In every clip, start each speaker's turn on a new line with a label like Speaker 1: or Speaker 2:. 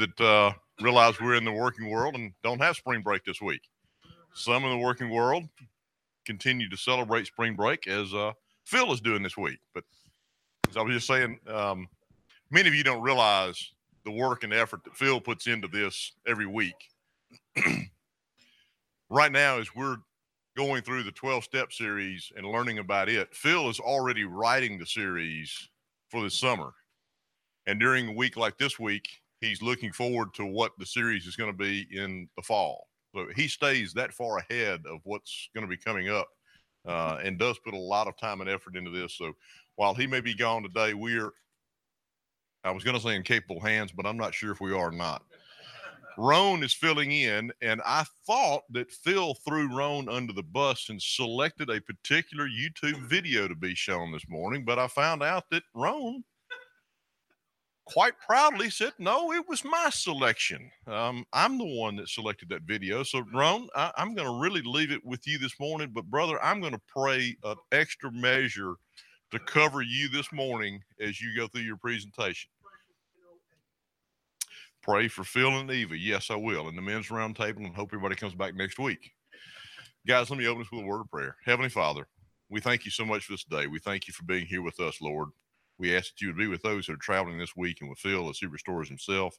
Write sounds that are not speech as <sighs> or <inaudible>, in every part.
Speaker 1: that uh, realize we're in the working world and don't have spring break this week. Some in the working world continue to celebrate spring break as uh, Phil is doing this week. But as I was just saying, um, many of you don't realize the work and effort that Phil puts into this every week. <clears throat> right now, as we're going through the 12 step series and learning about it, Phil is already writing the series for the summer. And during a week like this week, he's looking forward to what the series is going to be in the fall. So he stays that far ahead of what's going to be coming up uh, and does put a lot of time and effort into this. So while he may be gone today, we're, I was going to say in capable hands, but I'm not sure if we are or not. Roan is filling in, and I thought that Phil threw Roan under the bus and selected a particular YouTube video to be shown this morning, but I found out that Roan quite proudly said, No, it was my selection. Um, I'm the one that selected that video. So, Ron, I, am going to really leave it with you this morning. But, brother, I'm going to pray an extra measure to cover you this morning as you go through your presentation. Pray for Phil and Eva. Yes, I will. And the men's roundtable, and hope everybody comes back next week. Guys, let me open this with a word of prayer. Heavenly Father, we thank you so much for this day. We thank you for being here with us, Lord. We ask that you would be with those that are traveling this week and with Phil as he restores himself.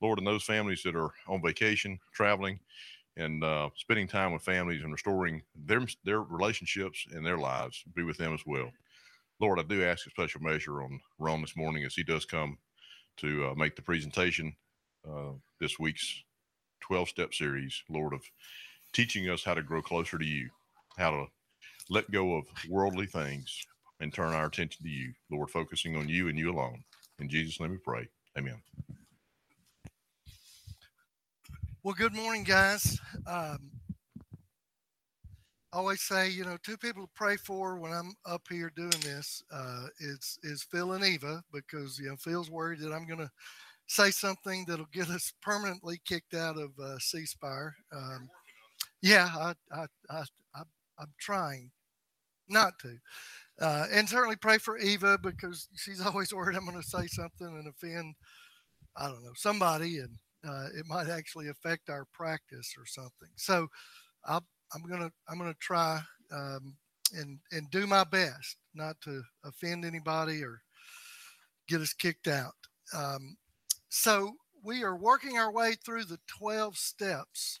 Speaker 1: Lord, and those families that are on vacation, traveling, and uh, spending time with families and restoring their their relationships and their lives, be with them as well. Lord, I do ask a special measure on Ron this morning as he does come to uh, make the presentation uh, this week's 12 step series, Lord, of teaching us how to grow closer to you, how to let go of worldly things, and turn our attention to you, Lord, focusing on you and you alone. In Jesus' name we pray. Amen.
Speaker 2: Well, good morning, guys. Um, I always say, you know, two people to pray for when I'm up here doing this uh, is is Phil and Eva because you know Phil's worried that I'm going to say something that'll get us permanently kicked out of uh, C Spire. Um, yeah, I, I, I, I, I'm trying not to. Uh, and certainly pray for Eva because she's <laughs> always worried I'm going to say something and offend, I don't know, somebody, and uh, it might actually affect our practice or something. So i am gonna I'm gonna try um, and and do my best not to offend anybody or get us kicked out. Um, so we are working our way through the 12 steps.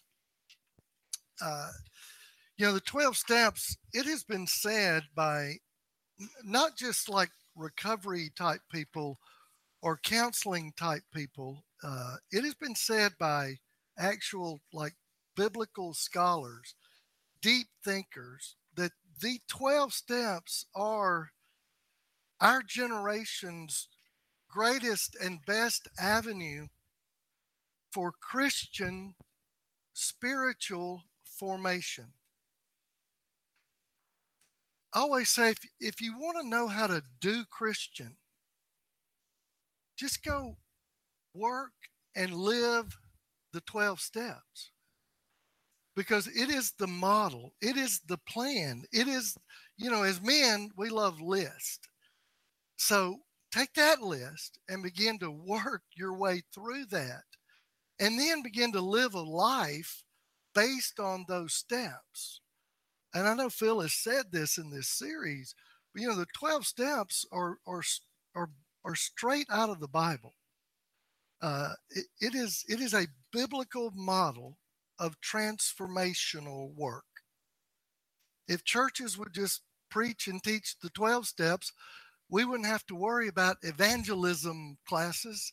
Speaker 2: Uh, you know, the 12 steps, it has been said by not just like recovery type people or counseling type people. Uh, it has been said by actual like biblical scholars, deep thinkers, that the 12 steps are our generation's greatest and best avenue for Christian spiritual formation. I always say if, if you want to know how to do Christian, just go work and live the 12 steps because it is the model, it is the plan. It is, you know, as men, we love list. So take that list and begin to work your way through that and then begin to live a life based on those steps and I know Phil has said this in this series, but you know, the 12 steps are, are, are, are straight out of the Bible. Uh, it, it is it is a biblical model of transformational work. If churches would just preach and teach the 12 steps, we wouldn't have to worry about evangelism classes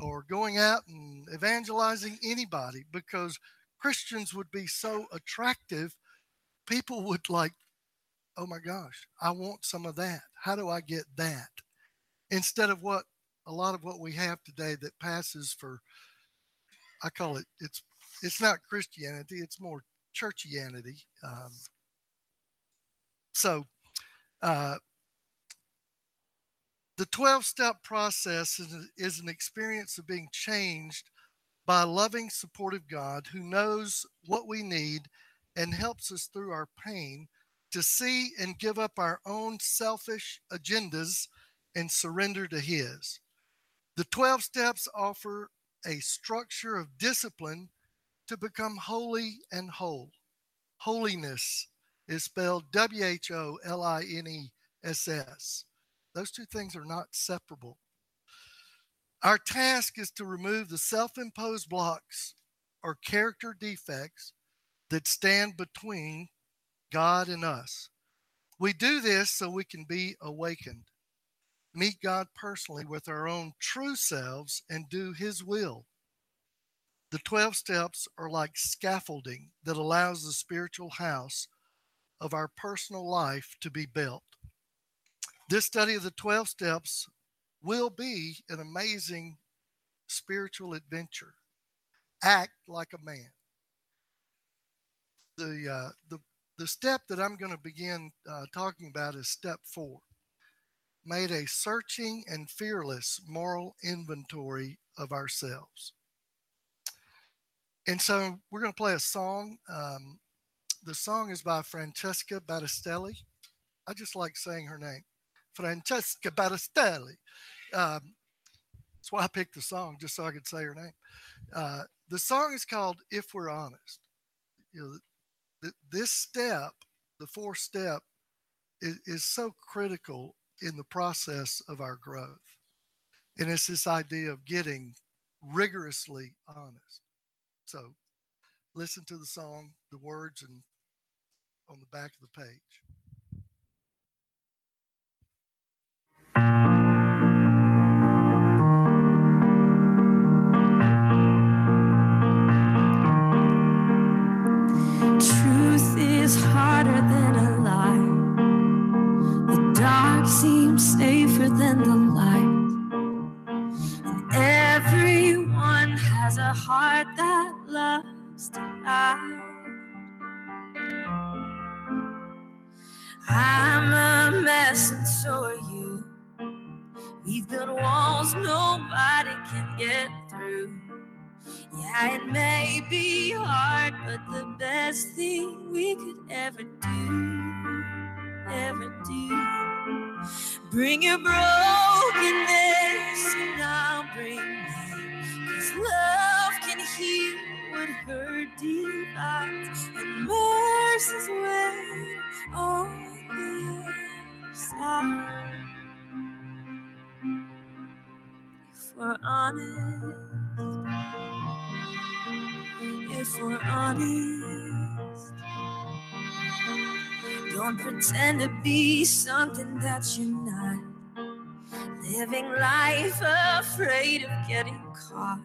Speaker 2: or going out and evangelizing anybody because Christians would be so attractive people would like, oh my gosh, I want some of that. How do I get that? Instead of what a lot of what we have today that passes for, I call it, it's it's not Christianity, it's more churchianity. Um, so, uh, the 12 step process is, is an experience of being changed by a loving, supportive God who knows what we need and helps us through our pain to see and give up our own selfish agendas and surrender to His. The 12 steps offer a structure of discipline to become holy and whole. Holiness is spelled W H O L I N E S S. Those two things are not separable. Our task is to remove the self imposed blocks or character defects that stand between God and us. We do this so we can be awakened, meet God personally with our own true selves, and do His will. The 12 steps are like scaffolding that allows the spiritual house of our personal life to be built. This study of the 12 steps will be an amazing spiritual adventure. Act like a man. The, uh, the, the step that I'm going to begin uh, talking about is step four. Made a searching and fearless moral inventory of ourselves. And so we're going to play a song. Um, the song is by Francesca Battistelli. I just like saying her name, Francesca Battistelli. Um, that's why I picked the song, just so I could say her name. Uh, the song is called "If We're Honest." You know, th- this step, the fourth step, is, is so critical in the process of our growth, and it's this idea of getting rigorously honest. So listen to the song, the words, and on the back of the page.
Speaker 3: Heart that loves to hide. I'm a mess, and so are you. We've built walls nobody can get through. Yeah, it may be hard, but the best thing we could ever do, ever do. Bring your brokenness and I'll bring mine. Cause love heal what hurt divides, and mercy's way on the side. If we're honest if we're honest. Don't pretend to be something that you're not. Living life afraid of getting caught.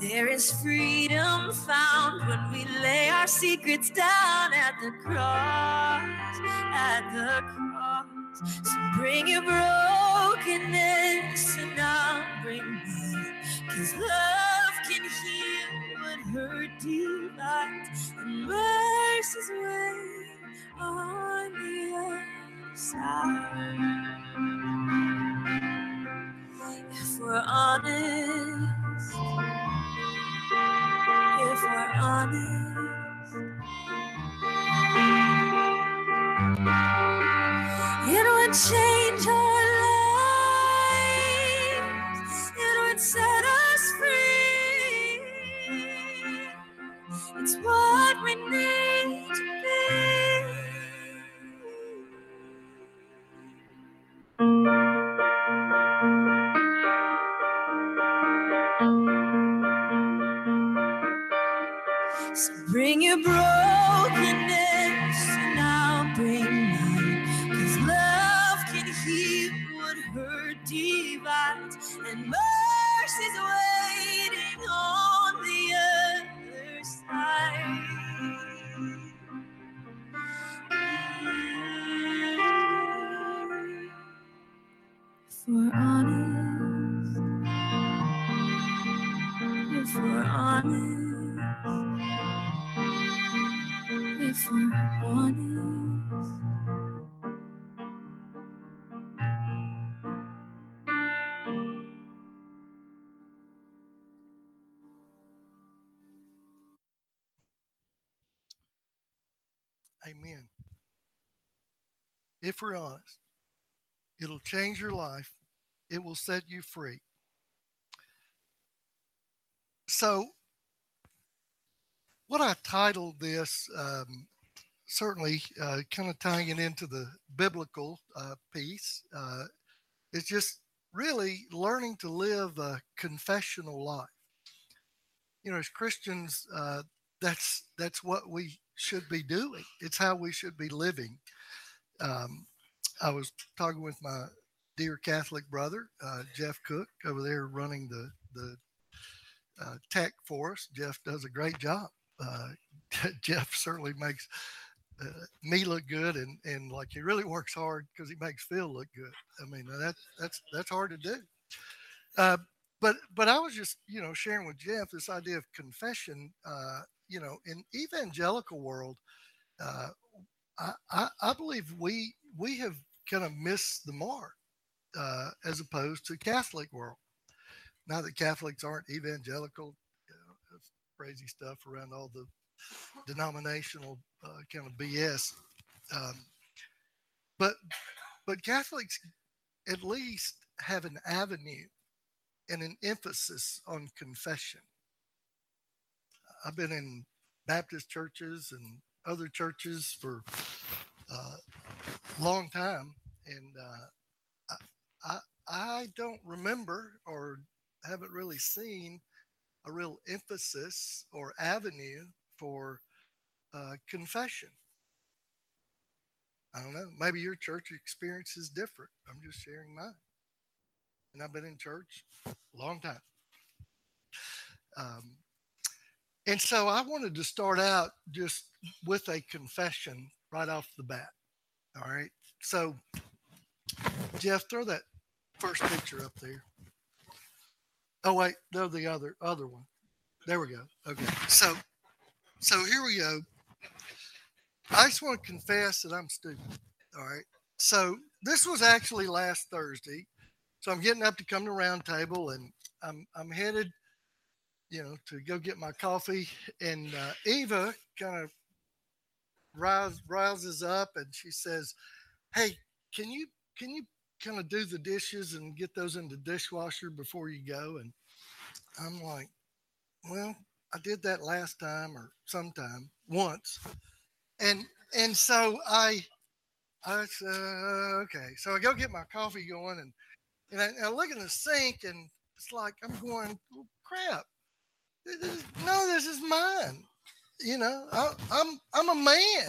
Speaker 3: There is freedom found when we lay our secrets down at the cross, at the cross. So bring your brokenness and I'll bring mine. Cause love can heal what hurt divides, and mercy's way on the side. If we're honest, we're honest,
Speaker 2: Amen. If we're honest, it'll change your life, it will set you free. so what I titled this, um, certainly uh, kind of tying it into the biblical uh, piece, uh, is just really learning to live a confessional life. You know, as Christians, uh, that's that's what we should be doing. It's how we should be living. Um, I was talking with my dear Catholic brother, uh, Jeff Cook, over there running the the uh, tech for us. Jeff does a great job. Uh, <laughs> Jeff certainly makes uh, me look good, and and like he really works hard because he makes Phil look good. I mean that that's that's hard to do. Uh, but but I was just you know sharing with Jeff this idea of confession. You know, in evangelical world, uh, I, I, I believe we we have kind of missed the mark uh, as opposed to Catholic world. Now that Catholics aren't evangelical, you know, crazy stuff around all the denominational uh, kind of BS. Um, but but Catholics at least have an avenue and an emphasis on confession. I've been in Baptist churches and other churches for a uh, long time, and uh, I, I, I don't remember or haven't really seen a real emphasis or avenue for uh, confession. I don't know. Maybe your church experience is different. I'm just sharing mine. And I've been in church a long time. Um, and so I wanted to start out just with a confession right off the bat. All right. So, Jeff, throw that first picture up there. Oh wait, no, the other other one. There we go. Okay. So, so here we go. I just want to confess that I'm stupid. All right. So this was actually last Thursday. So I'm getting up to come to round table and I'm I'm headed, you know, to go get my coffee. And uh, Eva kind of rise, rises up and she says, Hey, can you can you kind of do the dishes and get those in the dishwasher before you go? And I'm like, Well, I did that last time or sometime once and and so I I said uh, okay. So I go get my coffee going and and I, I look in the sink and it's like I'm going oh, crap. No, this is mine. You know, I, I'm I'm a man.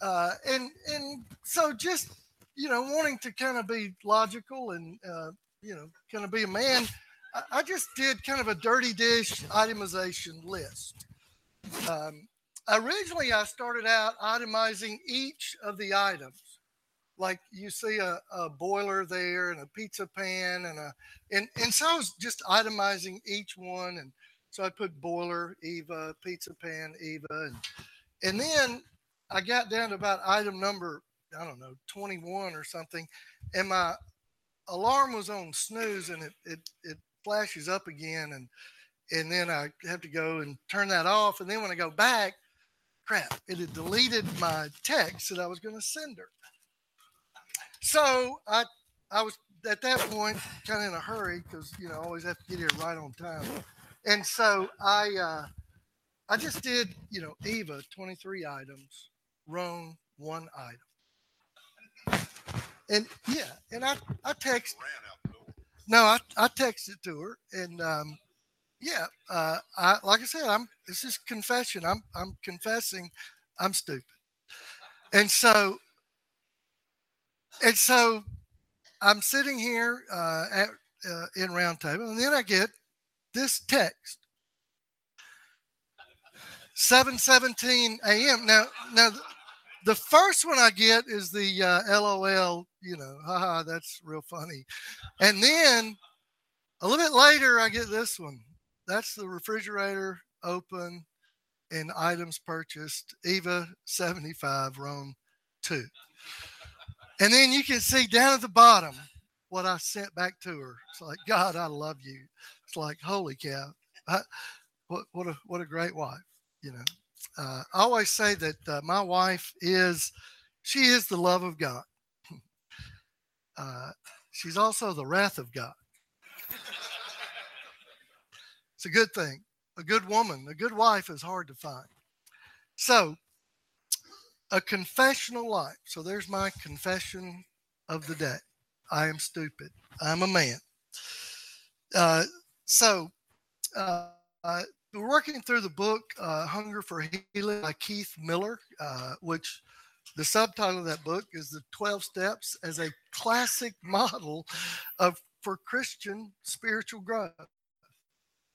Speaker 2: Uh, and and so just you know wanting to kind of be logical and uh, you know kind of be a man I, I, just did kind of a dirty dish itemization list um, originally I started out itemizing each of the items. Like you see a, a boiler there and a pizza pan and a and, and so I was just itemizing each one and so I put boiler, Eva, pizza pan, Eva, and and then I got down to about item number, I don't know, 21 or something, and my alarm was on snooze and it it, it flashes up again and and then I have to go and turn that off. And then when I go back, crap, it had deleted my text that I was going to send her. So I, I was at that point kind of in a hurry because you know I always have to get here right on time, and so I, uh, I just did you know Eva twenty three items, Roan one item, and yeah, and I I text. No, I I texted to her and um, yeah, uh, I like I said, I'm this is confession. I'm I'm confessing I'm stupid. And so and so I'm sitting here uh, at uh, in roundtable, and then I get this text. 7:17 a.m. Now, now, the first one I get is the uh, LOL. You know, haha, that's real funny. And then a little bit later, I get this one that's the refrigerator open and items purchased. Eva 75, Rome 2. And then you can see down at the bottom what I sent back to her. It's like, God, I love you. It's like, holy cow. I, what, what, a, what a great wife, you know. Uh, I always say that uh, my wife is, she is the love of God. <laughs> Uh, she's also the wrath of God. It's a good thing. A good woman, a good wife is hard to find. So, a confessional life. So, there's my confession of the day. I am stupid. I'm a man. Uh, so, uh, uh, we're working through the book uh, Hunger for Healing by Keith Miller, uh, which the subtitle of that book is The 12 Steps as a classic <laughs> model of for Christian spiritual growth.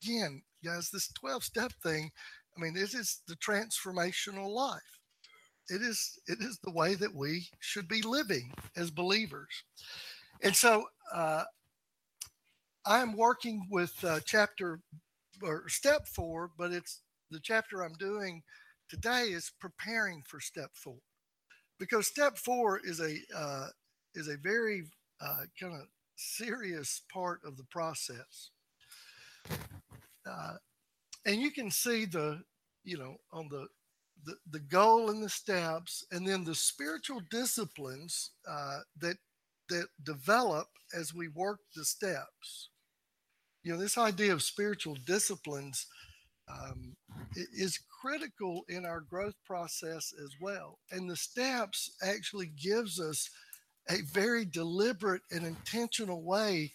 Speaker 2: Again, guys, this 12 step thing, I mean, it is the transformational life. It is it is the way that we should be living as believers. And so uh, I am working with uh, chapter or step four, but it's the chapter I'm doing today is preparing for step four, because step four is a uh, is a very uh, kind of serious part of the process, uh, and you can see the you know on the the, the goal and the steps, and then the spiritual disciplines uh, that that develop as we work the steps you know, this idea of spiritual disciplines um, is critical in our growth process as well. And the steps actually gives us a very deliberate and intentional way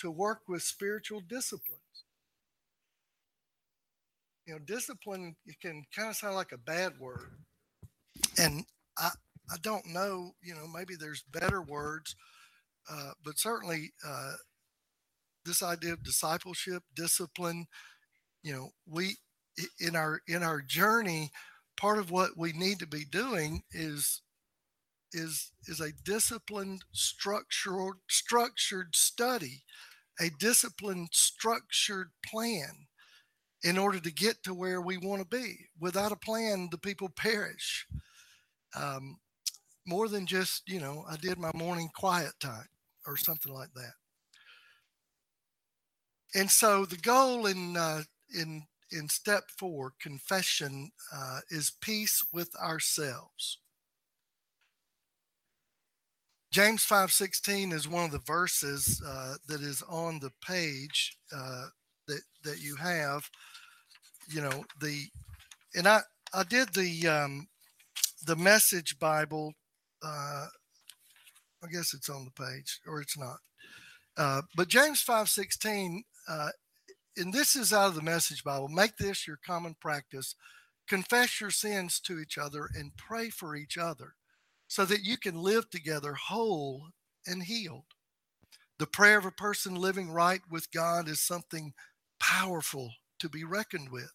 Speaker 2: to work with spiritual disciplines. You know, discipline it can kind of sound like a bad word. And I I don't know, you know, maybe there's better words, uh, but certainly uh, this idea of discipleship, discipline, you know, we in our in our journey, part of what we need to be doing is is is a disciplined, structured structured study, a disciplined, structured plan in order to get to where we want to be. Without a plan, the people perish. Um, more than just, you know, I did my morning quiet time or something like that and so the goal in uh, in in step four, confession, uh, is peace with ourselves. James 5:16 is one of the verses uh, that is on the page uh, that that you have. You know the, and I I did the um, the Message Bible. I guess it's on the page, or it's not. Uh, but James 5:16 uh, and this is out of the Message Bible. Make this your common practice. Confess your sins to each other and pray for each other so that you can live together whole and healed. The prayer of a person living right with God is something powerful to be reckoned with.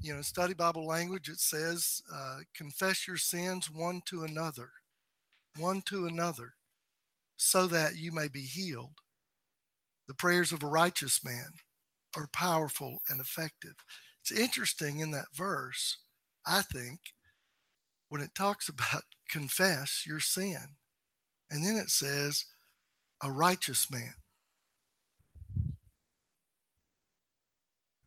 Speaker 2: You know, study Bible language, it says, uh, confess your sins one to another, one to another, so that you may be healed. The prayers of a righteous man are powerful and effective. It's interesting in that verse, I think, when it talks about <laughs> confess your sin. And then it says, a righteous man.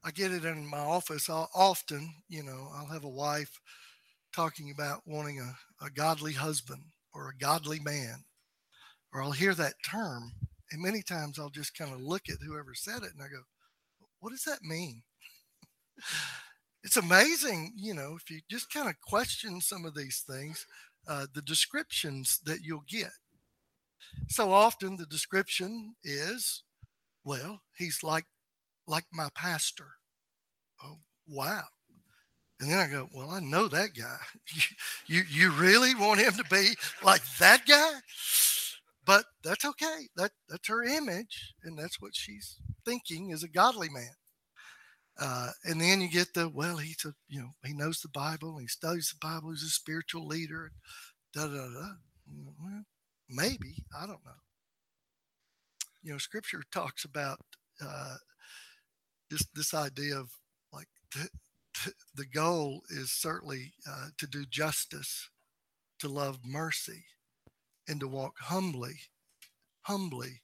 Speaker 2: I get it in my office I'll, often, you know, I'll have a wife talking about wanting a, a godly husband or a godly man, or I'll hear that term and many times I'll just kind of look at whoever said it and I go, what does that mean? <laughs> it's amazing, you know, if you just kind of question some of these things, uh, the descriptions that you'll get. So often the description is, well, he's like like my pastor. Oh, wow. And then I go, well, I know that guy. <laughs> You, you, really want him to be like that guy? but that's okay. That that's her image, and that's what she's thinking is a godly man. Uh, and then you get the well, he's a you know he knows the Bible, he studies the Bible, he's a spiritual leader. Da da da. Well, maybe I don't know. You know, Scripture talks about uh, this this idea of like the goal is certainly uh, to do justice, to love mercy, and to walk humbly, humbly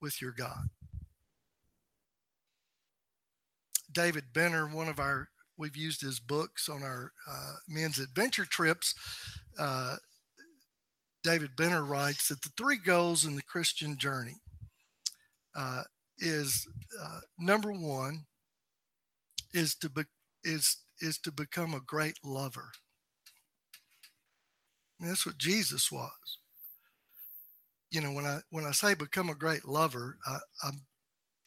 Speaker 2: with your God. David Benner, one of our, we've used his books on our uh, men's adventure trips. Uh, David Benner writes that the three goals in the Christian journey uh, is uh, number one is to be, is is to become a great lover. And that's what Jesus was. You know, when I when I say become a great lover, I, I'm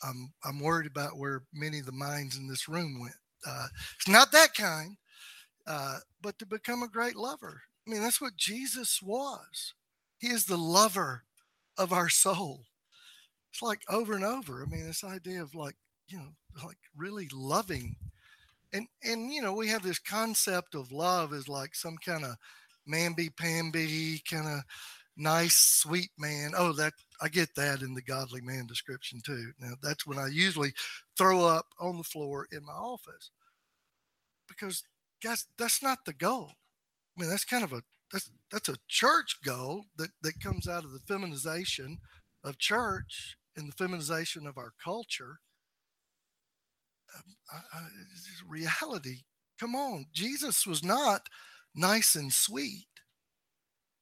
Speaker 2: I'm I'm worried about where many of the minds in this room went. Uh, it's not that kind, uh, but to become a great lover. I mean, that's what Jesus was. He is the lover of our soul. It's like over and over. I mean, this idea of like, you know, like really loving. And and you know, we have this concept of love as like some kind of mamby pamby kind of nice, sweet man. Oh, that I get that in the godly man description too. Now that's when I usually throw up on the floor in my office. Because guys, that's not the goal. I mean, that's kind of a that's that's a church goal that that comes out of the feminization of church and the feminization of our culture. I, I, reality. Come on, Jesus was not nice and sweet.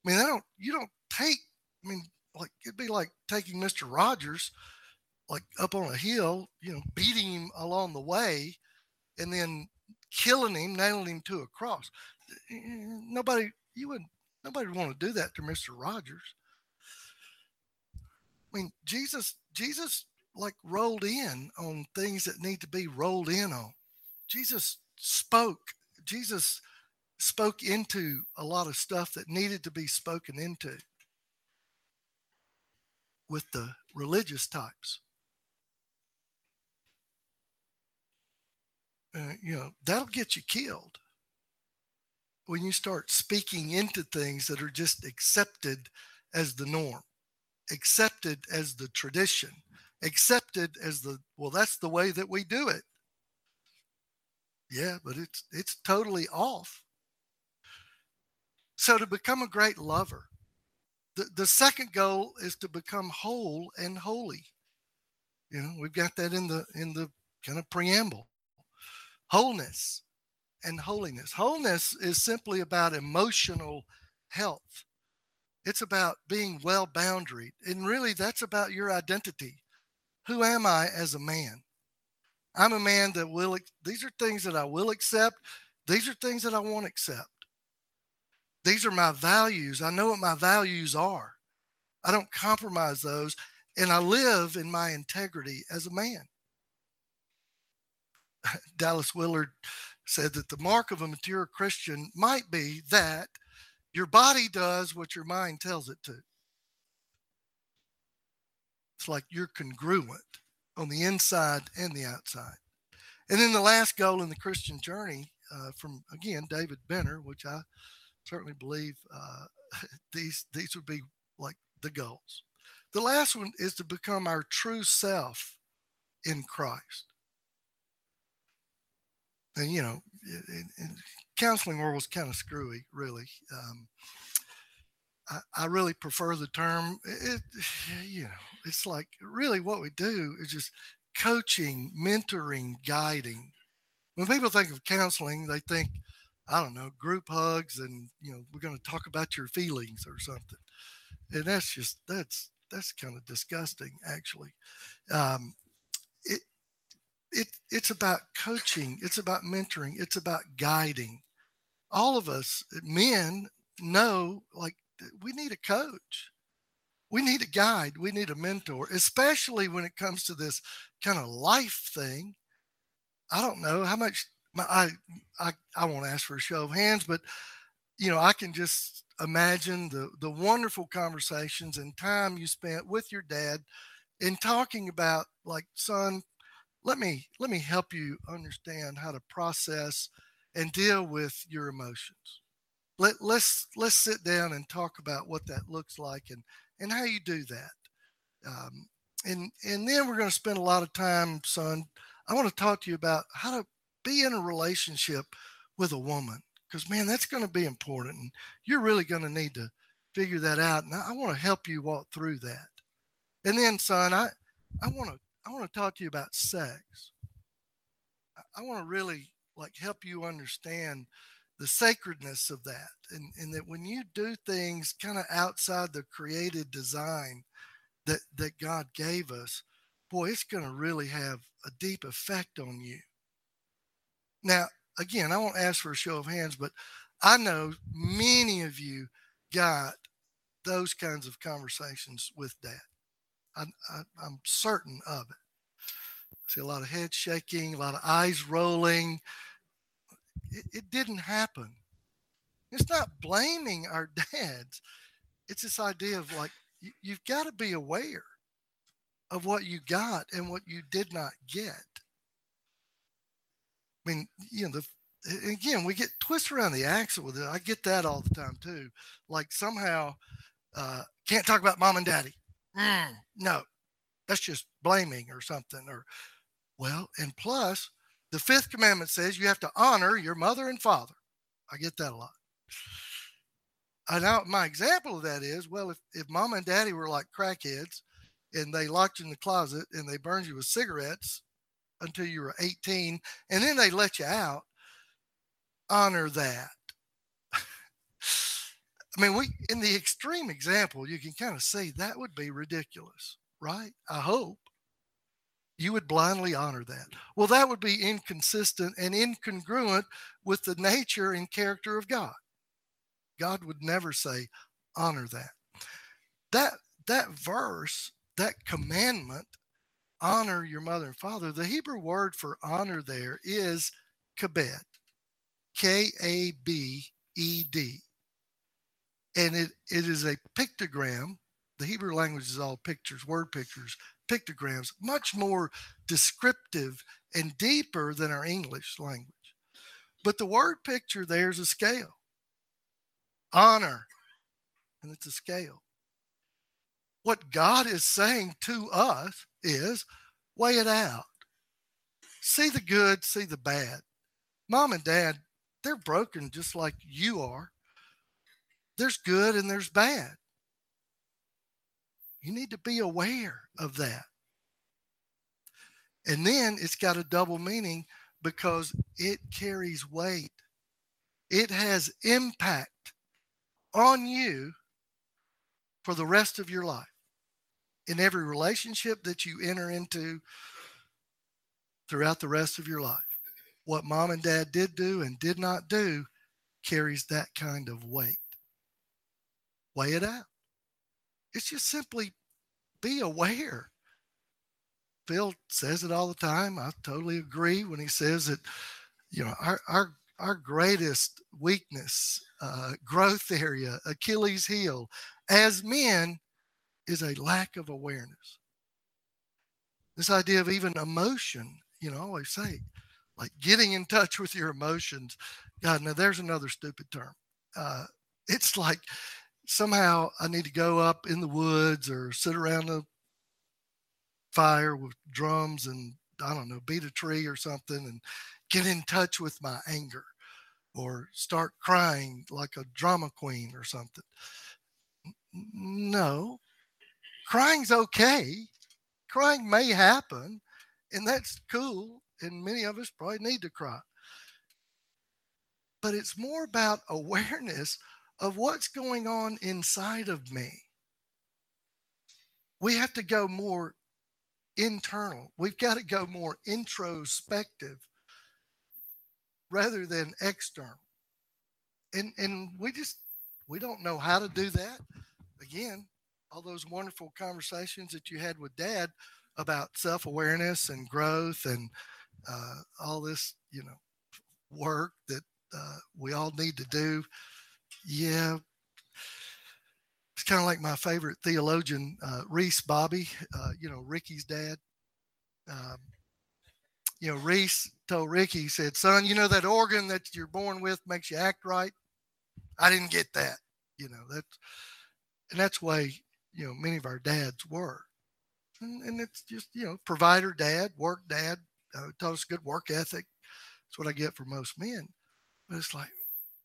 Speaker 2: I mean, I don't. You don't take. I mean, like it'd be like taking Mister Rogers, like up on a hill, you know, beating him along the way, and then killing him, nailing him to a cross. Nobody, you wouldn't, nobody would want to do that to Mr. Rogers. I mean, Jesus, Jesus like rolled in on things that need to be rolled in on. Jesus spoke. Jesus spoke into a lot of stuff that needed to be spoken into with the religious types. Uh, you know, that'll get you killed when you start speaking into things that are just accepted as the norm, accepted as the tradition, accepted as the well, that's the way that we do it. Yeah, but it's it's totally off. So to become a great lover, the, the second goal is to become whole and holy. You know, we've got that in the in the kind of preamble wholeness and holiness. Wholeness is simply about emotional health. It's about being well boundaried. And really, that's about your identity. Who am I as a man? I'm a man that will, these are things that I will accept. These are things that I won't accept. These are my values. I know what my values are. I don't compromise those. And I live in my integrity as a man. <laughs> Dallas Willard said that the mark of a mature Christian might be that your body does what your mind tells it to. It's like you're congruent on the inside and the outside. And then the last goal in the Christian journey uh, from, again, David Benner, which I certainly believe uh, <laughs> these, these would be like the goals. The last one is to become our true self in Christ and you know, in, in counseling world was kind of screwy, really. Um, I, really prefer the term. It, <sighs> you know, it's like really what we do is just coaching, mentoring, guiding. When people think of counseling, they think, I don't know, group hugs, and you know, we're going to talk about your feelings or something. And that's just that's that's kind of disgusting, actually. Um, it, it, it's about coaching, it's about mentoring, it's about guiding. All of us men know like we need a coach. We need a guide, we need a mentor, especially when it comes to this kind of life thing. I don't know how much my, I I I won't ask for a show of hands, but you know, I can just imagine the the wonderful conversations and time you spent with your dad in talking about like son let me let me help you understand how to process and deal with your emotions let let's let's sit down and talk about what that looks like and and how you do that um, and and then we're going to spend a lot of time son i want to talk to you about how to be in a relationship with a woman because man that's going to be important and you're really going to need to figure that out and i, I want to help you walk through that and then son i i want to I want to talk to you about sex. I want to really like help you understand the sacredness of that and, and that when you do things kind of outside the created design that that God gave us, boy, it's going to really have a deep effect on you. Now, again, I won't ask for a show of hands, but I know many of you got those kinds of conversations with dad. I, i'm certain of it. I see a lot of head shaking, a lot of eyes rolling. It, it didn't happen. It's not blaming our <laughs> dads. It's this idea of like, you, you've got to be aware of what you got and what you did not get. I mean, you know, the, again, we get twisted around the axle with it. I get that all the time too. Like somehow, uh, can't talk about mom and daddy. Mm, no, that's just blaming or something. Or, well, and plus, the fifth commandment says you have to honor your mother and father. I get that a lot. Uh, now, my example of that is well, if, if mom and daddy were like crackheads and they locked you in the closet and they burned you with cigarettes until you were 18 and then they let you out, honor that. <laughs> I mean, we in the extreme example, you can kind of see that would be ridiculous, right? I hope you would blindly honor that. Well, that would be inconsistent and incongruent with the nature and character of God. God would never say, honor that. That that verse, that commandment, honor your mother and father, the Hebrew word for honor there is kabed. K A B E D and it, it is a pictogram. The Hebrew language is all pictures, word pictures, pictograms, much more descriptive and deeper than our English language. But the word picture there's a scale, honor, and it's a scale. What God is saying to us is weigh it out. See the good, see the bad. Mom and dad, they're broken just like you are there's good and there's bad. You need to be aware of that. And then it's got a double meaning because it carries weight. It has impact on you for the rest of your life. In every relationship that you enter into throughout the rest of your life. What mom and dad did do and did not do carries that kind of weight weigh it out. It's just simply be aware. Phil says it all the time. I totally agree when he says that, you know, our our our greatest weakness, uh, growth area, Achilles heel, as men, is a lack of awareness. This idea of even emotion, you know, I always say, like getting in touch with your emotions. God, now there's another stupid term. Uh, it's like somehow I need to go up in the woods or sit around a fire with drums and I don't know, beat a tree or something and get in touch with my anger or start crying like a drama queen or something. No, crying's okay. Crying may happen, and that's cool. And many of us probably need to cry. But it's more about awareness of what's going on inside of me. We have to go more internal. We've got to go more introspective rather than external. And and we just we don't know how to do that. Again, all those wonderful conversations that you had with dad about self-awareness and growth and uh, all this, you know, work that uh, we all need to do yeah, it's kind of like my favorite theologian, uh, Reese Bobby, uh, you know, Ricky's dad. Um, you know, Reese told Ricky, he said, son, you know, that organ that you're born with makes you act right. I didn't get that, you know, that, and that's why, you know, many of our dads were. And, and it's just, you know, provider dad, work dad, uh, taught us good work ethic. That's what I get for most men. But it's like,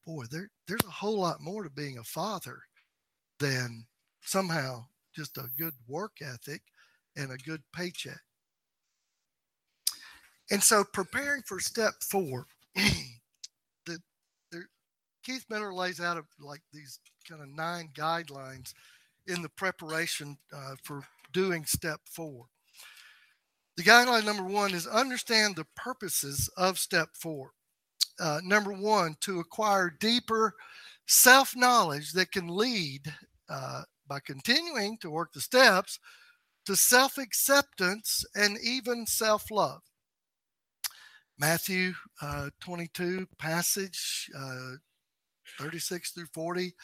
Speaker 2: boy, there there's a whole lot more to being a father than somehow just a good work ethic and a good paycheck. And so preparing for step four, <clears throat> the, the, Keith Miller lays out a, like these kind of nine guidelines in the preparation uh, for doing step four. The guideline number one is understand the purposes of step four. Uh, number one, to acquire deeper self knowledge that can lead uh, by continuing to work the steps to self acceptance and even self love. Matthew uh, 22 passage uh, 36 through 40.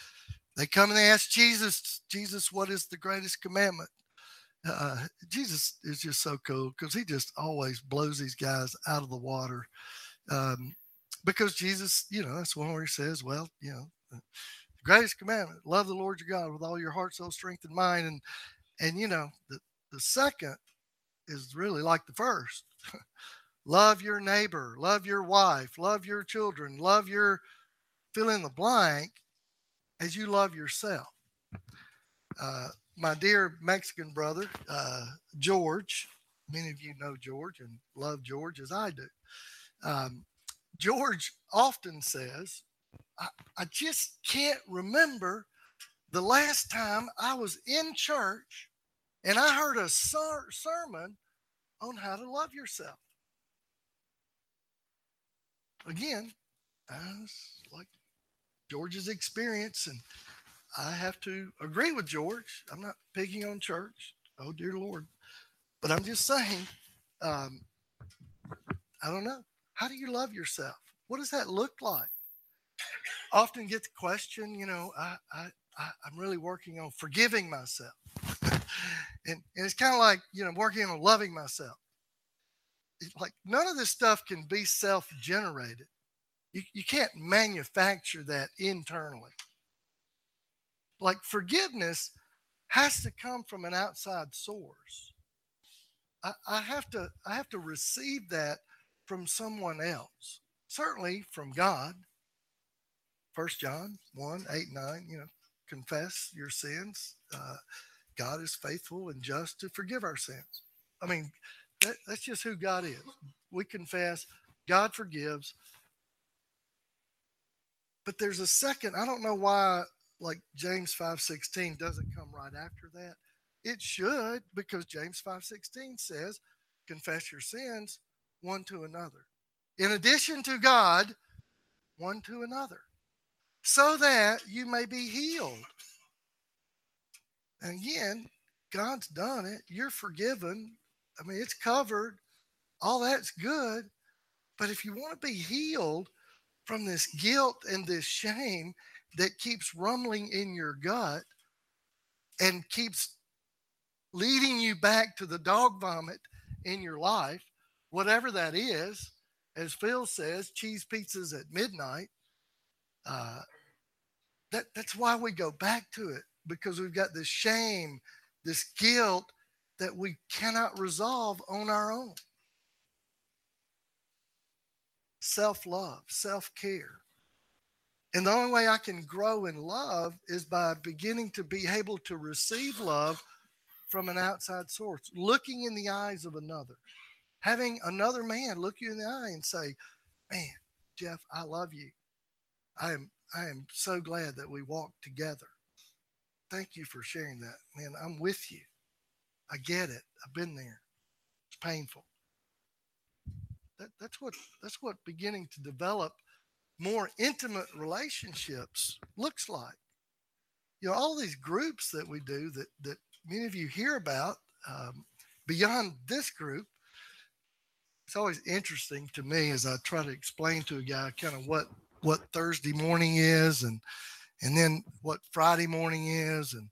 Speaker 2: They come and they ask Jesus, Jesus, what is the greatest commandment? Uh, Jesus is just so cool because he just always blows these guys out of the water. Um, because Jesus, you know, that's one where he says, well, you know, the greatest commandment, love the Lord your God with all your heart, soul, strength, and mind. And, and, you know, the, the second is really like the first. <laughs> love your neighbor, love your wife, love your children, love your fill in the blank as you love yourself. Uh, my dear Mexican brother, uh, George, many of you know George and love George as I do. Um, George often says, I, I just can't remember the last time I was in church and I heard a ser- sermon on how to love yourself. Again, that's like George's experience, and I have to agree with George. I'm not picking on church. Oh, dear Lord. But I'm just saying, um, I don't know. How do you love yourself? What does that look like? Often get the question, you know, I, I, I am really working on forgiving myself. <laughs> and, and it's kind of like, you know, working on loving myself. It's like none of this stuff can be self generated. You, you can't manufacture that internally. Like forgiveness has to come from an outside source. I, I have to I have to receive that from someone else. Certainly from God. First John 1, 8, 9, you know, confess your sins. Uh, God is faithful and just to forgive our sins. I mean, that, that's just who God is. We confess, God forgives. But there's a second, I don't know why like James 5:16 doesn't come right after that. It should because James 5:16 says, confess your sins one to another. In addition to God, one to another, so that you may be healed. And again, God's done it. You're forgiven. I mean, it's covered. All that's good. But if you want to be healed from this guilt and this shame that keeps rumbling in your gut and keeps leading you back to the dog vomit in your life, whatever that is, as Phil says, cheese pizzas at midnight. Uh, that, that's why we go back to it because we've got this shame, this guilt that we cannot resolve on our own. Self love, self care. And the only way I can grow in love is by beginning to be able to receive love from an outside source, looking in the eyes of another, having another man look you in the eye and say, Man, Jeff, I love you. I am I am so glad that we walked together. Thank you for sharing that. Man, I'm with you. I get it. I've been there. It's painful. That, that's what that's what beginning to develop more intimate relationships looks like. You know, all these groups that we do that that many of you hear about um, beyond this group. It's always interesting to me as I try to explain to a guy kind of what what Thursday morning is and and then what Friday morning is and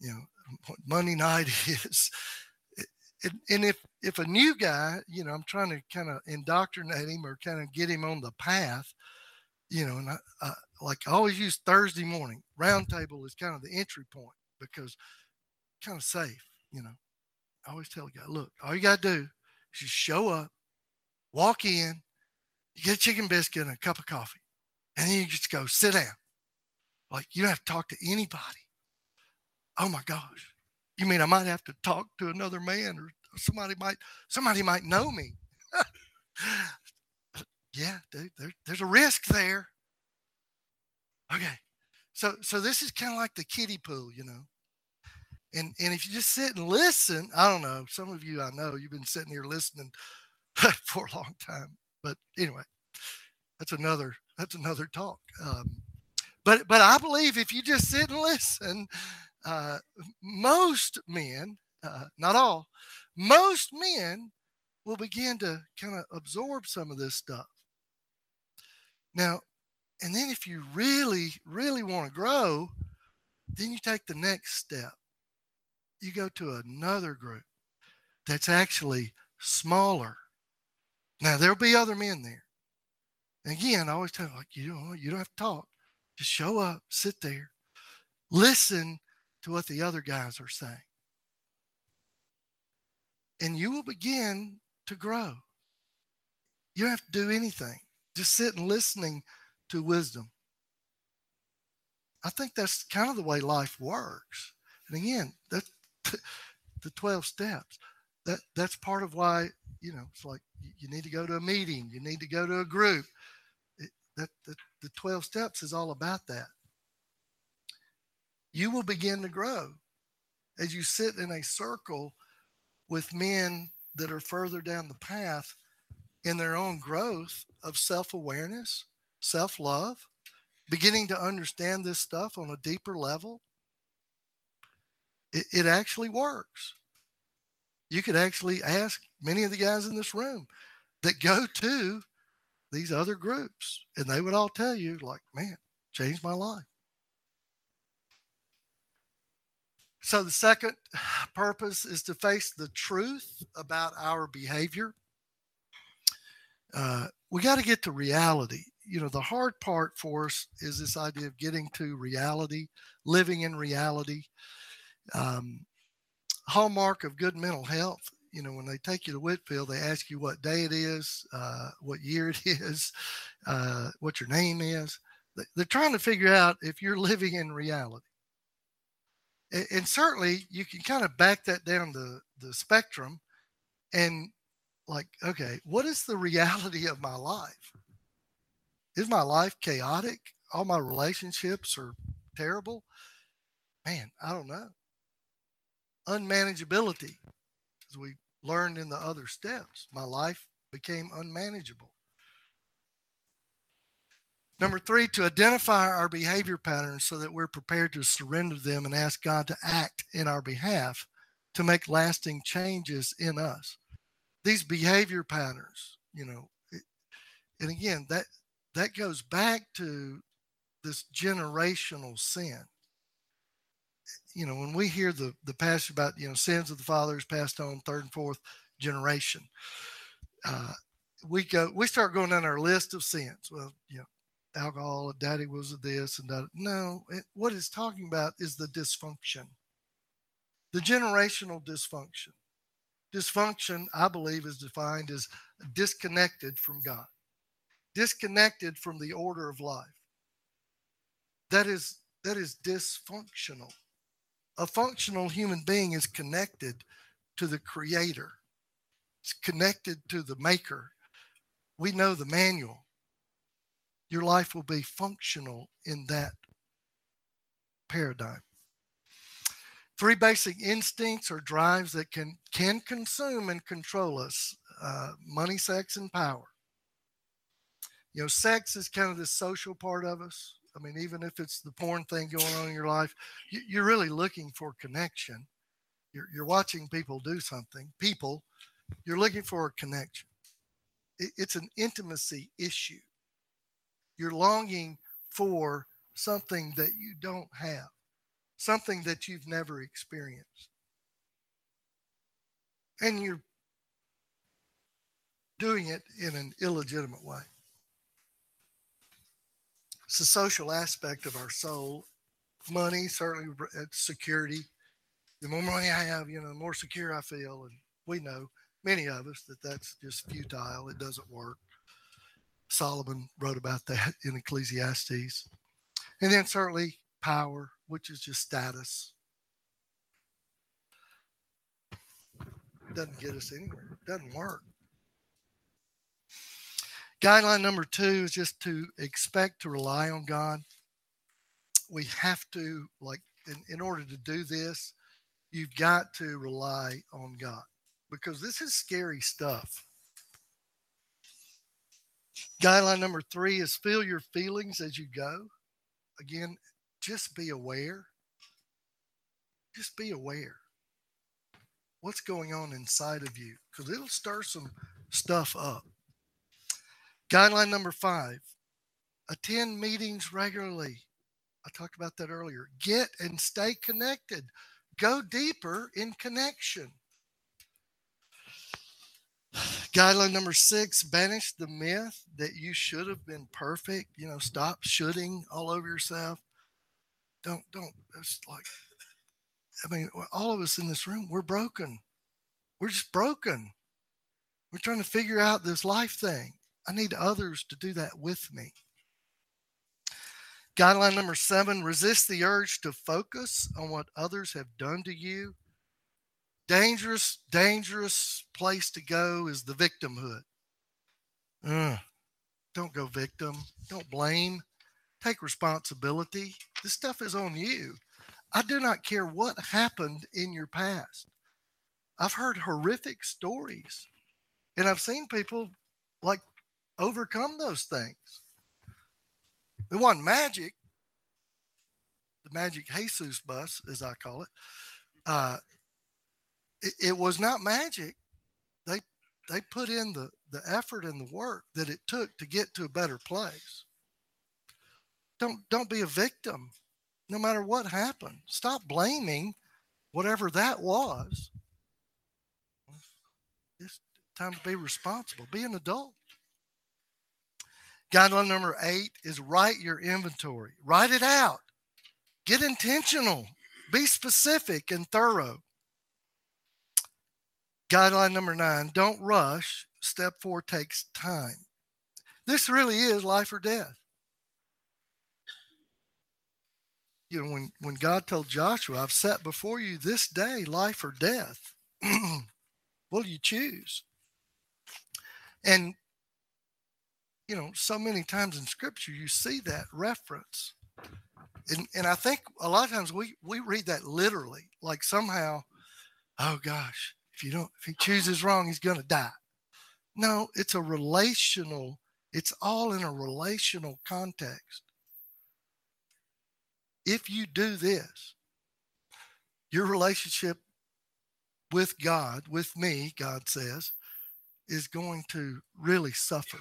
Speaker 2: you know what Monday night <laughs> is. and if if a new guy, you know, I'm trying to kind of indoctrinate him or kind of get him on the path, you know, and I, I, like I always use Thursday morning mm-hmm. roundtable is kind of the entry point because kind of safe, you know. I always tell a guy, look, all you got to do is just show up, walk in, you get a chicken biscuit and a cup of coffee, and then you just go sit down. Like you don't have to talk to anybody. Oh my gosh. You mean I might have to talk to another man or somebody might somebody might know me. <laughs> yeah, dude, there, there's a risk there. Okay. So so this is kind of like the kiddie pool, you know. And and if you just sit and listen, I don't know. Some of you I know you've been sitting here listening <laughs> for a long time. But anyway, that's another that's another talk. Um, but but I believe if you just sit and listen, uh, most men, uh, not all, most men will begin to kind of absorb some of this stuff. Now, and then if you really, really want to grow, then you take the next step. You go to another group that's actually smaller. Now there'll be other men there. And again, I always tell them, like you don't you don't have to talk. Just show up, sit there, listen to what the other guys are saying. And you will begin to grow. You don't have to do anything. Just sit and listening to wisdom. I think that's kind of the way life works. And again, that <laughs> the 12 steps. That that's part of why, you know, it's like you need to go to a meeting, you need to go to a group. It, that, that the 12 steps is all about that. You will begin to grow as you sit in a circle with men that are further down the path in their own growth of self awareness, self love, beginning to understand this stuff on a deeper level. It, it, actually works. You could actually ask many of the guys in this room that go to these other groups, and they would all tell you, like, man, changed my life. So, the second purpose is to face the truth about our behavior. Uh, we got to get to reality. You know, the hard part for us is this idea of getting to reality, living in reality. Um, hallmark of good mental health. You know, when they take you to Whitfield, they ask you what day it is, uh, what year it <laughs> is, uh, what your name is. They're trying to figure out if you're living in reality. And, and certainly you can kind of back that down the, the spectrum and like, okay, what is the reality of my life? Is my life chaotic? All my relationships are terrible? Man, I don't know. Unmanageability, as we learned in the other steps, my life became unmanageable. Number three, to identify our behavior patterns so that we're prepared to surrender them and ask God to act in our behalf to make lasting changes in us these behavior patterns, you know, it, and again, that that goes back to this generational sin. You know, when we hear the the passage about you know sins of the fathers passed on third and fourth generation, uh, we go we start going down our list of sins. Well, you know, alcohol, daddy was this and that. No, it, what it's talking about is the dysfunction, the generational dysfunction. Dysfunction, I believe, is defined as disconnected from God, disconnected from the order of life. That is that is dysfunctional. A functional human being is connected to the creator. It's connected to the maker. We know the manual. Your life will be functional in that paradigm. Three basic instincts or drives that can can consume and control us: uh, money, sex, and power. You know, sex is kind of the social part of us. I mean, even if it's the porn thing going on in your life, you, are really looking for connection. You're, you're watching people do something. People, you're looking for a connection. It, it's an intimacy issue. You're longing for something that you don't have something that you've never experienced. And you're doing it in an illegitimate way. It's the social aspect of our soul. Money, certainly uh, security. The more money I have, you know, the more secure I feel. And we know, many of us, that that's just futile. It doesn't work. Solomon wrote about that <laughs> in Ecclesiastes. And then certainly power, which is just status. Doesn't get us anywhere. Doesn't work. Guideline number two is just to expect to rely on God. We have to, like, in, in order to do this, you've got to rely on God because this is scary stuff. Guideline number three is feel your feelings as you go. Again, just be aware. Just be aware. What's going on inside of you? Because it'll stir some stuff up. Guideline number five attend meetings regularly. I talked about that earlier. Get and stay connected, go deeper in connection. Guideline number six banish the myth that you should have been perfect. You know, stop shooting all over yourself. Don't, don't, it's like, I mean, all of us in this room, we're broken. We're just broken. We're trying to figure out this life thing. I need others to do that with me. Guideline number seven resist the urge to focus on what others have done to you. Dangerous, dangerous place to go is the victimhood. Ugh. Don't go victim. Don't blame. Take responsibility. This stuff is on you. I do not care what happened in your past. I've heard horrific stories and I've seen people like overcome those things. It wasn't magic. The magic Jesus bus, as I call it, uh, it, it was not magic. They they put in the the effort and the work that it took to get to a better place. Don't don't be a victim, no matter what happened. Stop blaming whatever that was. It's time to be responsible. Be an adult. Guideline number eight is write your inventory. Write it out. Get intentional. Be specific and thorough. Guideline number nine don't rush. Step four takes time. This really is life or death. You know, when, when God told Joshua, I've set before you this day life or death, <clears throat> do you choose? And you know, so many times in scripture you see that reference. And and I think a lot of times we we read that literally, like somehow, oh gosh, if you don't if he chooses wrong, he's gonna die. No, it's a relational, it's all in a relational context. If you do this, your relationship with God, with me, God says, is going to really suffer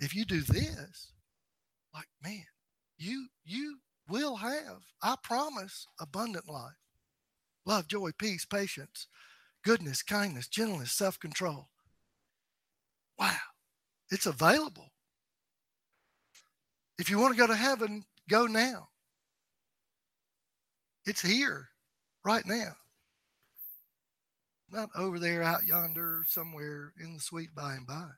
Speaker 2: if you do this, like man, you you will have, I promise, abundant life. Love, joy, peace, patience, goodness, kindness, gentleness, self-control. Wow, it's available. If you want to go to heaven, go now. It's here right now. Not over there out yonder somewhere in the sweet by and by.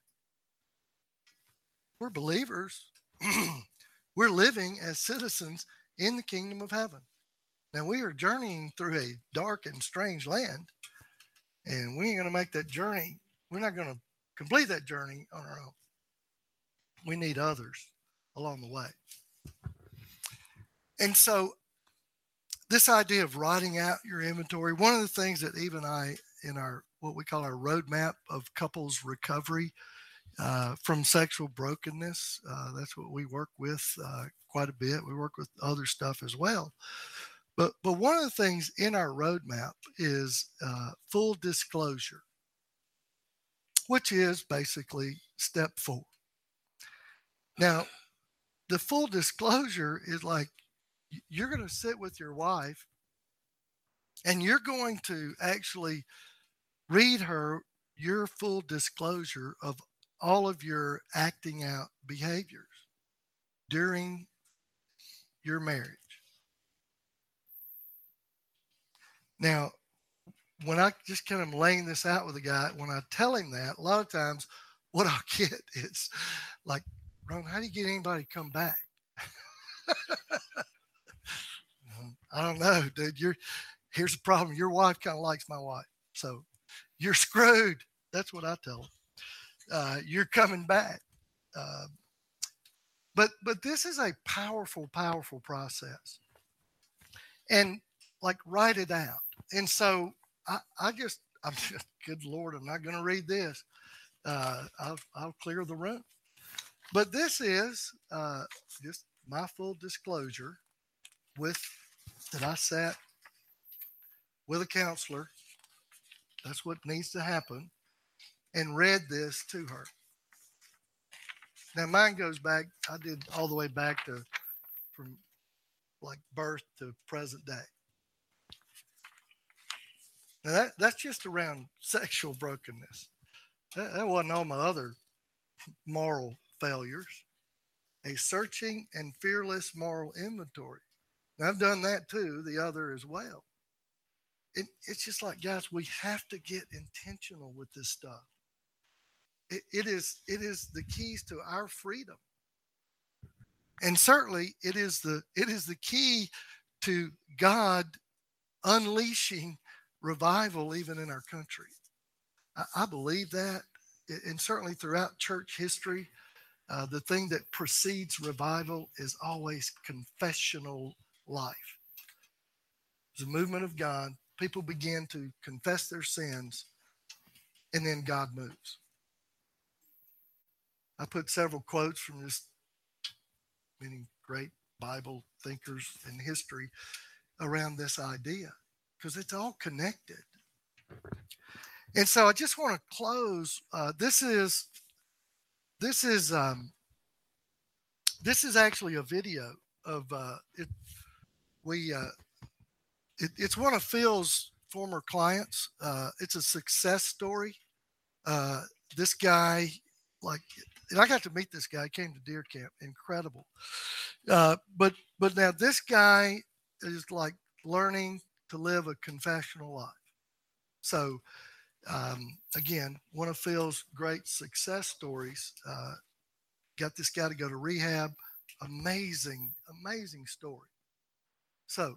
Speaker 2: We're believers. <clears throat> We're living as citizens in the kingdom of heaven. Now we are journeying through a dark and strange land, and we ain't going to make that journey. We're not going to complete that journey on our own. We need others along the way. And so, this idea of writing out your inventory, one of the things that even I, in our what we call our roadmap of couples recovery, uh, from sexual brokenness. Uh, that's what we work with uh, quite a bit. We work with other stuff as well. But, but one of the things in our roadmap is uh, full disclosure, which is basically step four. Now, the full disclosure is like you're going to sit with your wife and you're going to actually read her your full disclosure of all of your acting out behaviors during your marriage. Now, when I just kind of laying this out with a guy, when I tell him that, a lot of times what I'll <laughs> get is like, Ron, how do you get anybody to come back? <laughs> I don't know, dude. You're here's the problem. Your wife kind of likes my wife. So you're <laughs> screwed. That's what I tell them uh, you're coming back. Uh, but but this is a powerful, powerful process. And like write it out. And so I, I just, <laughs> I'm just, good Lord, I'm not going to read this. Uh, I'll, I'll clear the room. But this is uh, just my full disclosure with that I sat with a counselor. That's what needs to happen. And read this to her. Now mine goes back, I did all the way back to from like birth to present day. Now that, that's just around <laughs> sexual brokenness. That, that wasn't all my other moral failures. A searching and fearless moral inventory. And I've done that too, the other as well. It, it's just like, guys, we have to get intentional with this stuff. It, it is it is the keys to our freedom. And certainly it is the it is the key to God unleashing revival even in our country. I, I believe that. And certainly throughout church history, uh, the thing that precedes revival is always confessional life. It's a movement of God. People begin to confess their sins, and then God moves. I put several quotes from just many great Bible thinkers in history around this idea because it's all connected. And so I just want to close. Uh, this is this is um, this is actually a video of uh, it. We uh, it, it's one of Phil's former clients. Uh, it's a success story. Uh, this guy, like, and I got to meet this guy. came to deer camp. Incredible. Uh, but but now this guy is like learning to live a confessional life. So, um, again, one of Phil's great success stories uh, got this guy to go to rehab. Amazing, amazing story. So,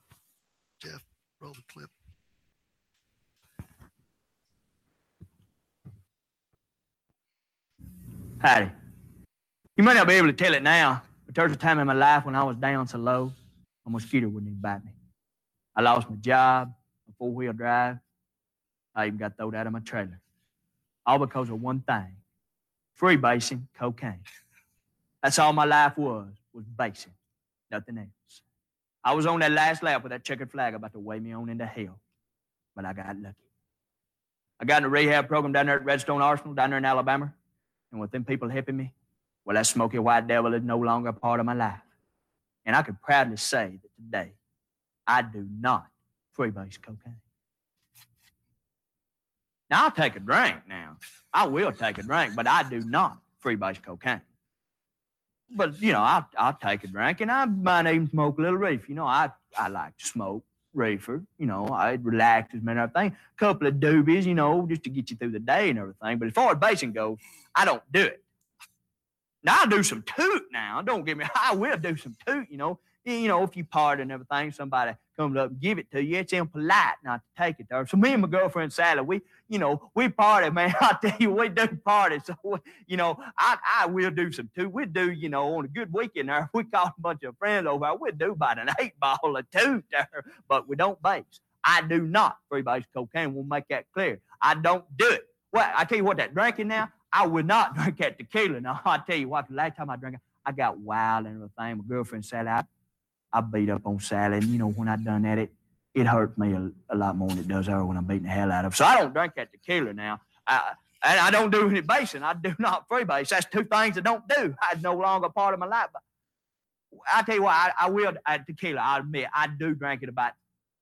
Speaker 2: Jeff, roll the clip.
Speaker 4: Patty, you might not be able to tell it now, but there was a time in my life when I was down so low, a mosquito wouldn't even bite me. I lost my job, a four wheel drive. I even got thrown out of my trailer. All because of one thing free basing cocaine. That's all my life was, was basing, nothing else. I was on that last lap with that checkered flag about to weigh me on into hell, but I got lucky. I got in a rehab program down there at Redstone Arsenal, down there in Alabama, and with them people helping me, well, that smoky white devil is no longer a part of my life. And I can proudly say that today, I do not freebase cocaine. Now, I'll take a drink now. I will take a drink, but I do not freebase cocaine. But, you know, I'll, I'll take a drink and I might even smoke a little reefer. You know, I, I like to smoke reefer. You know, I relaxes me and everything. A couple of doobies, you know, just to get you through the day and everything. But as far as basing goes, I don't do it. Now I do some toot now. Don't get me. <laughs> I will do some toot. You know, you know, if you part and everything, somebody comes up and give it to you, it's impolite not to take it there. So me and my girlfriend Sally, we, you know, we party, <laughs> man. I tell you, we do party. So, you know, I, I will do some too. We do, you know, on a good weekend there, <laughs> we call a bunch of friends over. We do about an eight ball of toot there, but we don't base. I do not freebase cocaine. We'll make that clear. I don't do it. Well, I tell you what, that drinking now, I would not <laughs> drink that tequila. Now, I tell you what, the last time I drank it, I got wild and everything. My girlfriend said I I beat up on Sally. And, you know, when I done that, it, it hurt me a, a, lot more than it does her when I'm beating the hell out of her. So I don't drink that tequila now. I, and I don't do any basing. I do <laughs> not freebase. That's two things I don't do. It's no longer part of my life. But I tell you what, I, I will I, tequila. I admit I do drink it about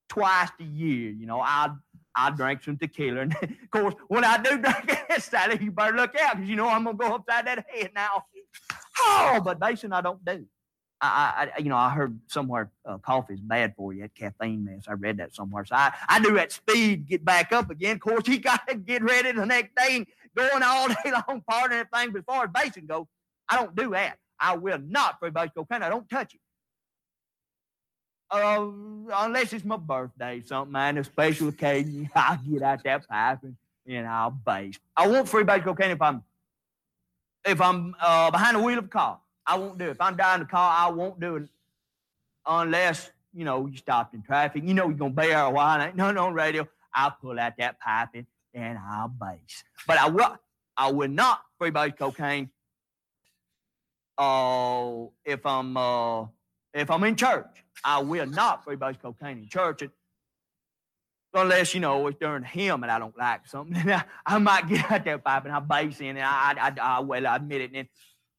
Speaker 4: twice a year. You know, I I drink some tequila, and <laughs> of course, when I do drink it, <laughs> Sally, you better look out because you know I'm gonna go upside that head now. Oh, but basing I don't do. I, I, you know, I heard somewhere uh, coffee is bad for you. That caffeine mess. I read that somewhere. So I, I do that speed, get back up again. Of course, <laughs> you got to get ready the next day and going all day long, partying and everything. As far as basing goes, I don't do that. I will not for base cocaine. I don't touch it. Uh, unless it's my birthday, something, man, a special occasion, <laughs> I'll get out that pipe and, and I'll base. I won't free base cocaine if I'm if I'm uh, behind the wheel of a car. I won't do it. If I'm driving the car, I won't do it unless you know, you stopped in traffic. You know, you're gonna be there a while. Ain't nothing on radio. I'll pull out that pipe and, and I'll base. But I will, I will not freebase cocaine. Uh, if I'm uh, if I'm in church, I will not freebase cocaine in church. Unless, you know, it's during hymn and I don't like something. <laughs> I, might get out there and I bass in and I, I, I, I well, I admit it. And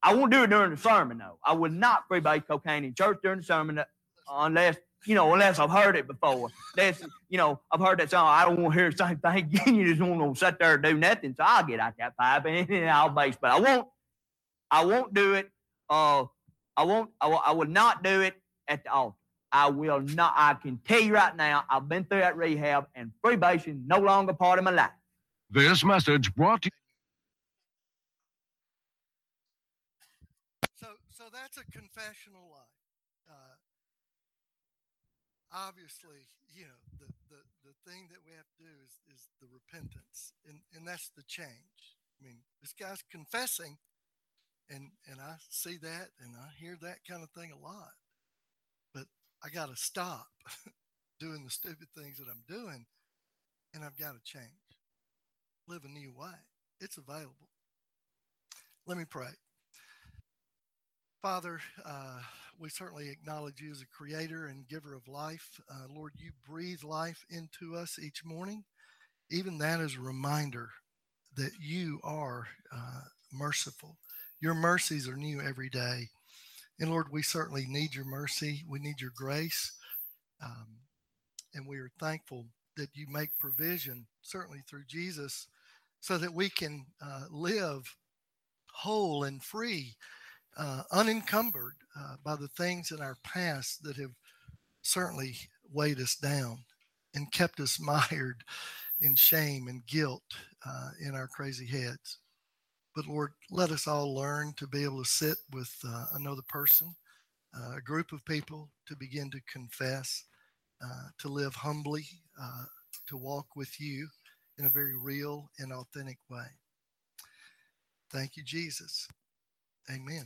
Speaker 4: I won't do it during the sermon, though. I will not freebase cocaine in church during the sermon uh, unless, you know, unless I've heard it before. That's, you know, I've heard that song. I don't want to hear the same thing <laughs> again. You just want to sit there and do nothing. So I'll get out that pipe <laughs> and, I'll base. But I won't, I won't do it. Uh, I won't, I, will, I will not do it at the altar. I will not. I can tell you right now, I've been through that rehab, and freebasing no longer part of my life.
Speaker 5: This message brought to
Speaker 2: So, so that's a confessional life. Uh, obviously, you know, the, the, the thing that we have to do is, is the repentance, and, and that's the change. I mean, this guy's confessing, and, and I see that and I hear that kind of thing a lot. But I got to stop <laughs> doing the stupid things that I'm doing, and I've got to change, live a new way. It's available. Let me pray. Father, uh, we certainly acknowledge you as a creator and giver of life. Uh, Lord, you breathe life into us each morning. Even that is a reminder that you are uh, merciful. Your mercies are new every day. And Lord, we certainly need your mercy. We need your grace. Um, and we are thankful that you make provision, certainly through Jesus, so that we can uh, live whole and free uh, unencumbered uh, by the things in our past that have certainly weighed us down and kept us <laughs> mired in shame and guilt uh, in our crazy heads. But Lord, let us all learn to be able to sit with uh, another person, uh, a group of people, to begin to confess, uh, to live humbly, to walk with you in a very real and authentic way. Thank you, Jesus. Amen.